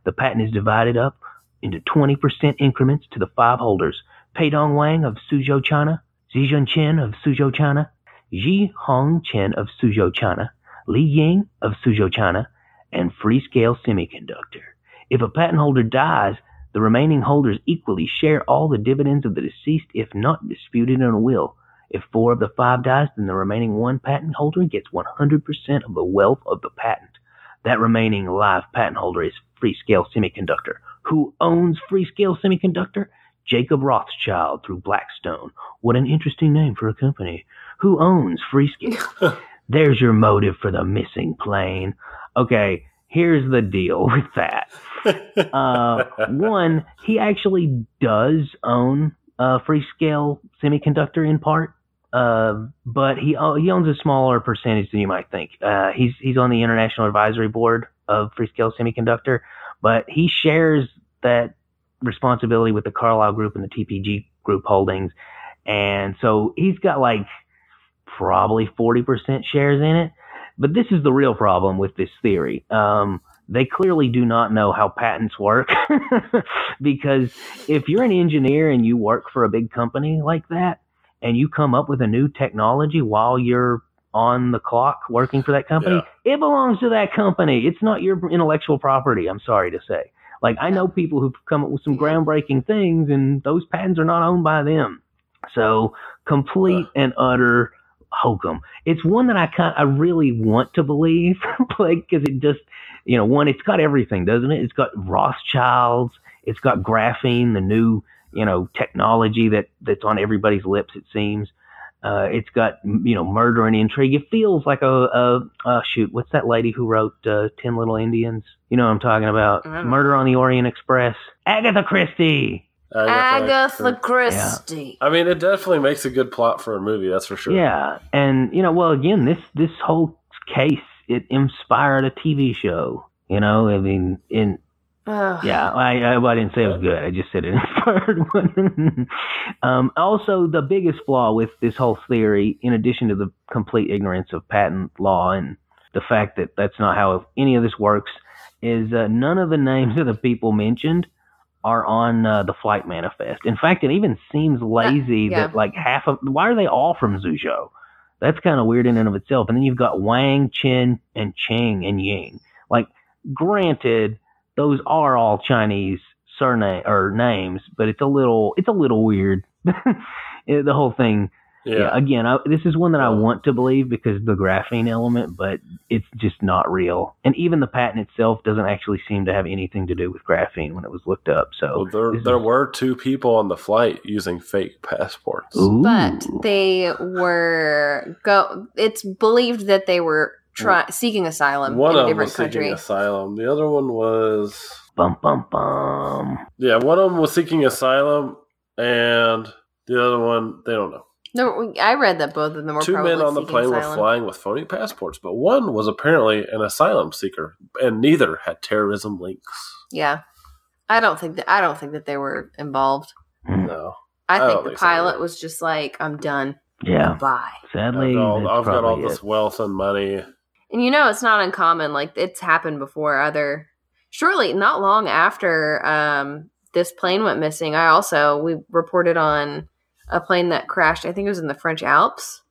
The patent is divided up into 20% increments to the five holders. Peidong Wang of Suzhou, China, Zijun Chen of Suzhou, China, Ji Hong Chen of Suzhou, China, Li Ying of Suzhou, China, and Freescale Semiconductor. If a patent holder dies, the remaining holders equally share all the dividends of the deceased if not disputed in a will. If four of the five dies, then the remaining one patent holder gets 100% of the wealth of the patent. That remaining live patent holder is Freescale Semiconductor. Who owns Freescale Semiconductor? Jacob Rothschild through Blackstone. What an interesting name for a company. Who owns Freescale? There's your motive for the missing plane. Okay, here's the deal with that. Uh, one, he actually does own uh, Freescale Semiconductor in part, uh, but he he owns a smaller percentage than you might think. Uh, he's he's on the international advisory board of Freescale Semiconductor, but he shares that responsibility with the Carlyle Group and the TPG Group holdings, and so he's got like probably forty percent shares in it. But this is the real problem with this theory. Um, they clearly do not know how patents work because if you're an engineer and you work for a big company like that and you come up with a new technology while you're on the clock working for that company, it belongs to that company. It's not your intellectual property. I'm sorry to say. Like I know people who've come up with some groundbreaking things and those patents are not owned by them. So complete and utter hokum. It's one that I kind I really want to believe, like because it just you know one it's got everything, doesn't it? It's got Rothschilds, it's got graphene, the new you know technology that that's on everybody's lips. It seems. Uh, it's got you know murder and intrigue. It feels like a, a, a shoot. What's that lady who wrote uh, Ten Little Indians? You know what I'm talking about? I don't. Murder on the Orient Express. Agatha Christie. Agatha Christie. Yeah. I mean, it definitely makes a good plot for a movie. That's for sure. Yeah, and you know, well, again, this this whole case it inspired a TV show. You know, I mean, in Ugh. yeah, I, I, well, I didn't say it was good. I just said it inspired one. um, also, the biggest flaw with this whole theory, in addition to the complete ignorance of patent law and the fact that that's not how any of this works, is uh, none of the names of the people mentioned are on uh, the flight manifest. In fact, it even seems lazy yeah. that like half of why are they all from Zhuzhou? That's kind of weird in and of itself. And then you've got Wang, Chen, and Cheng and Ying. Like, granted, those are all Chinese surname or names, but it's a little it's a little weird. The whole thing. Yeah. Yeah. again, I, this is one that I want to believe because of the graphene element, but it's just not real. And even the patent itself doesn't actually seem to have anything to do with graphene when it was looked up. So Well, there, there is- were two people on the flight using fake passports. Ooh. But they were go. It's believed that they were try, seeking asylum One in a of them different was seeking asylum. The other one was bum bum bum. yeah. One of them was seeking asylum, and the other one they don't know. No, I read that both of them were Two probably men on the seeking plane were flying with phony passports, but one was apparently an asylum seeker, and neither had terrorism links. Yeah, I don't think that I don't think that they were involved. Hmm. No, I I think the think pilot either. was just like, "I'm done. Yeah. Bye." Sadly, I've got all, I've got all this wealth and money. And you know, it's not uncommon. Like it's happened before. Other shortly, not long after um, this plane went missing, I also we reported on a plane that crashed. I think it was in the French Alps,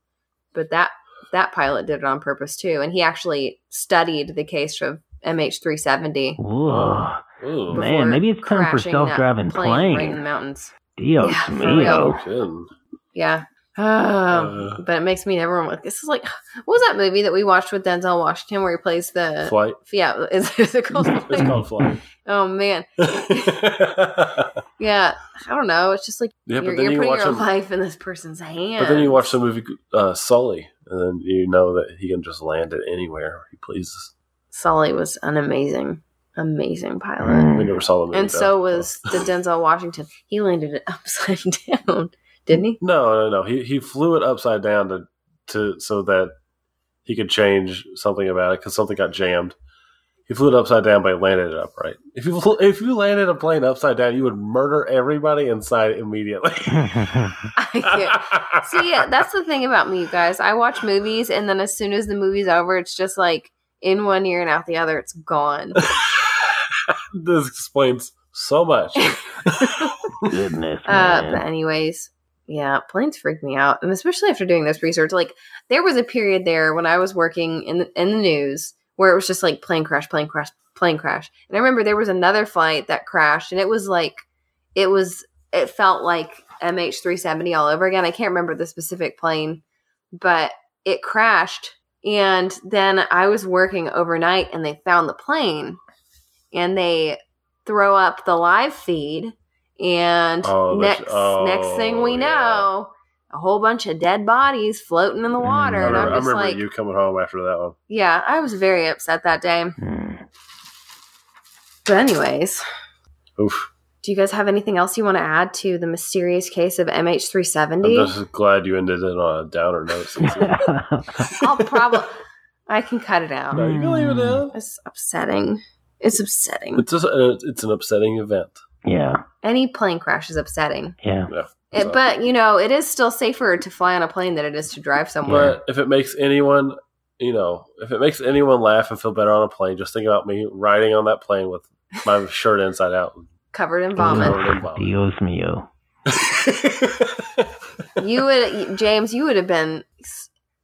but that that pilot did it on purpose too, and he actually studied the case of MH370. Whoa. Ooh, Man, maybe it's time for self-driving plane plane. right in the mountains. Dios Yeah, mío. real. no kidding. Yeah. Um, Uh. but it makes me never like this is like what was that movie that we watched with Denzel Washington where he plays the Flight. yeah is, is it called It's called flight. oh man yeah, yeah I don't know it's just like but you're, then you're you putting your him. life in this person's hands But then you watch the movie uh, Sully, and then you know that he can just land it anywhere he pleases. Sully was an amazing amazing pilot. We never saw and though. so was the Denzel Washington he landed it upside down didn't he No, no, no. He he flew it upside down to to so that he could change something about it because something got jammed. He flew it upside down, but he landed it upright. If you flew, if you landed a plane upside down, you would murder everybody inside immediately. I See, yeah, that's the thing about me, you guys. I watch movies, and then as soon as the movie's over, it's just like in one ear and out the other. It's gone. this explains so much. Goodness, Uh, man. but anyways, yeah, planes freak me out, and especially after doing this research. Like, there was a period there when I was working in the, in the news where it was just like plane crash, plane crash, plane crash. And I remember there was another flight that crashed, and it was like, it was, it felt like MH370 all over again. I can't remember the specific plane, but it crashed. And then I was working overnight, and they found the plane, and they throw up the live feed and Oh, next oh, next thing we yeah. know a whole bunch of dead bodies floating in the Mm, water I and i'm I just remember like you coming home after that one. yeah i was very upset that day Mm. but anyways Oof. do you guys have anything else you want to add to the mysterious case of MH370? I'm just glad you ended it on a downer note. Cece. i'll probably i can cut it out no, you can leave it in. it's upsetting it's upsetting It's just uh, it's an upsetting event. Yeah, any plane crash is upsetting yeah. It- but you know it is still safer to fly on a plane than it is to drive somewhere But if it makes anyone, you know, if it makes anyone laugh and feel better on a plane, just think about me riding on that plane with my shirt inside out. covered in Vomit. vomit Covered in vomit. Dios mío. you would james you would have been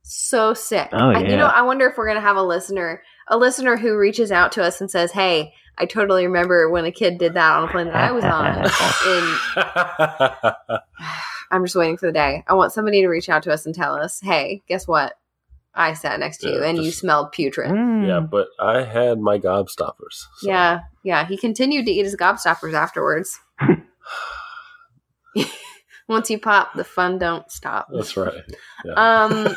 so sick Oh, I- you know i wonder if we're gonna have a listener a listener who reaches out to us and says hey i totally remember when a kid did that on a plane that i was on and i'm just waiting for the day i want somebody to reach out to us and tell us hey guess what i sat next to you Yeah, and you smelled putrid Mm. yeah, but I had my gobstoppers. so- yeah yeah he continued to eat his gobstoppers afterwards once you pop the fun don't stop that's right. Yeah. Um,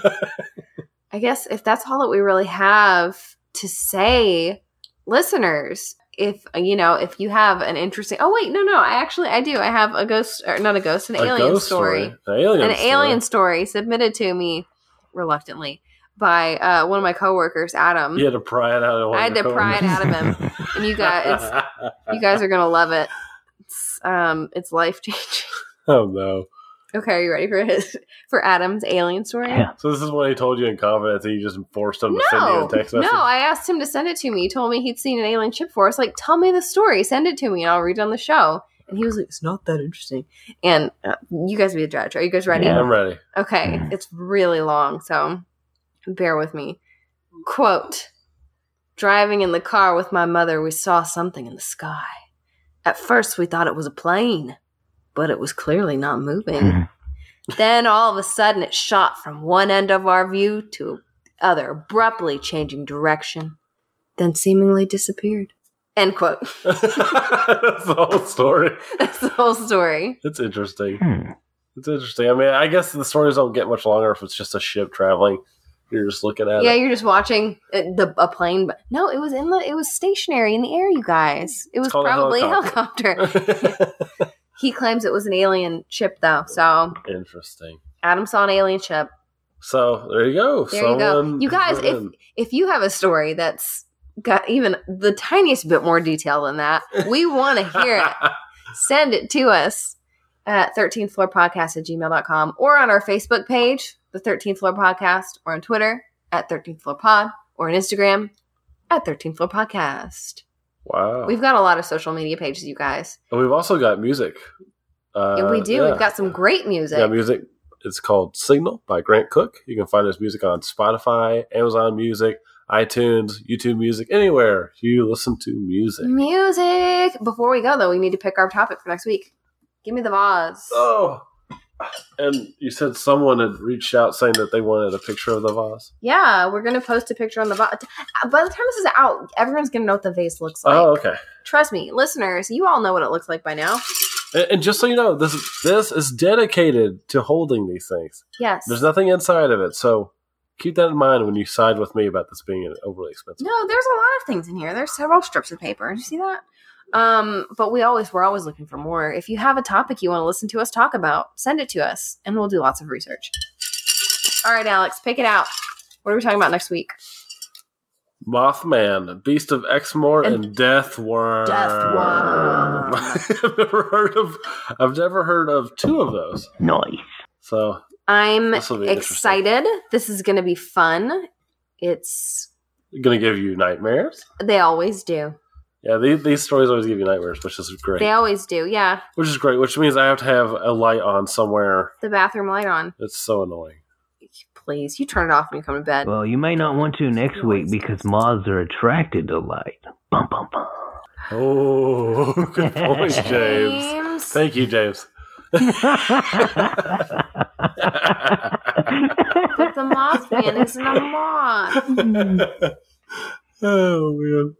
I guess if that's all that we really have to say, listeners, if you know, if you have an interesting, oh wait, no, no, I actually I do. I have a ghost, or not a ghost, an A alien ghost story, An alien an story. alien story submitted to me reluctantly by uh, one of my coworkers, Adam. You had to pry it out of I had to pry it out of him, And you guys, you guys are gonna love it. It's um, it's life changing. oh no. Okay, are you ready for his for Adam's alien story? Yeah. So this is what he told you in confidence and you just forced him to send you a text message. no. I asked him to send it to me. He told me he'd seen an alien ship for us. Like, tell me the story, send it to me, and I'll read it on the show. And he was like, "It's not that interesting." And uh, you guys be the judge. Are you guys ready? Yeah. I'm ready. Okay, Mm. it's really long, so bear with me. Quote: Driving in the car with my mother, we saw something in the sky. At first, we thought it was a plane, but it was clearly not moving. Mhm. Then all of a sudden it shot from one end of our view to the other, abruptly changing direction, then seemingly disappeared. End quote. That's the whole story. That's the whole story. It's interesting. Hmm. It's interesting. I mean, I guess the stories don't get much longer if it's just a ship traveling. You're just looking at Yeah, it. you're just watching uh, the a plane, but no, it was in the it was stationary in the air. You guys, it was called a probably a helicopter. helicopter. he claims it was an alien chip, though. So interesting. Adam saw an alien chip. So there you go. There you go. You guys, if in. if you have a story that's got even the tiniest bit more detail than that, we want to hear it. Send it to us at 13th floor podcast at gmail.com or on our Facebook page, the 13th floor podcast, or on Twitter at 13th floor pod, or on Instagram at 13th floor podcast. Wow. We've got a lot of social media pages, you guys. and we've also got music. Uh, Yeah, we do. yeah. We've got some great music. Yeah, music. It's called Signal by Grant Cook. You can find his music on Spotify, Amazon Music, iTunes, YouTube Music, anywhere you listen to music. Music. Before we go, though, we need to pick our topic for next week. Give me the vase. Oh. And you said someone had reached out saying that they wanted a picture of the vase. Yeah, we're gonna post a picture on the vase. By the time this is out, everyone's gonna know what the vase looks like. oh, okay. Trust me, listeners, you all know what it looks like by now. And, and just so you know, this this is dedicated to holding these things. Yes. There's nothing inside of it, so keep that in mind when you side with me about this being overly expensive. no, there's a lot of things in here. There's several strips of paper. Did you see that? Um, but we always we're always looking for more. If you have a topic you want to listen to us talk about, send it to us, and we'll do lots of research. All right, Alex, pick it out. What are we talking about next week? Mothman, Beast of Exmoor, And- and, Deathworm. Deathworm. I've never heard of. I've never heard of two of those. Nice. So I'm This will be interesting. excited. This is going to be fun. It's going to give you nightmares. they always do. Yeah, these, these stories always give you nightmares, which is great. They always do. Yeah, Which is great. Which means I have to have a light on somewhere. the bathroom light on. It's so annoying. Please, you turn it off when you come to bed. Well, you may not want to next week because moths are attracted to light. Bum bum bum. Oh, good point, James. James. Thank you, James. But the Mothman isn't a moth. oh man,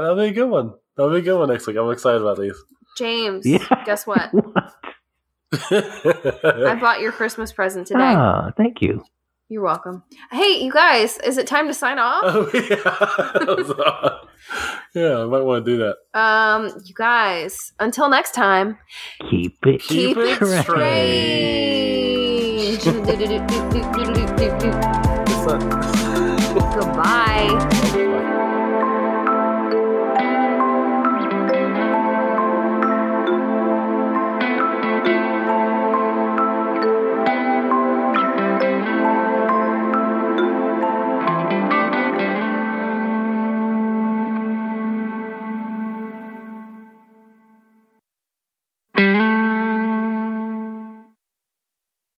that'll be a good one. That'll be a good one next week. I'm excited about these. James, Yeah. guess what? what? I bought your Christmas present today. Ah, thank you. You're welcome. Hey, you guys, is it time to sign off? oh yeah, That was odd. yeah. I might want to do that. Um, you guys, until next time, Keep it. Keep it strange. strange.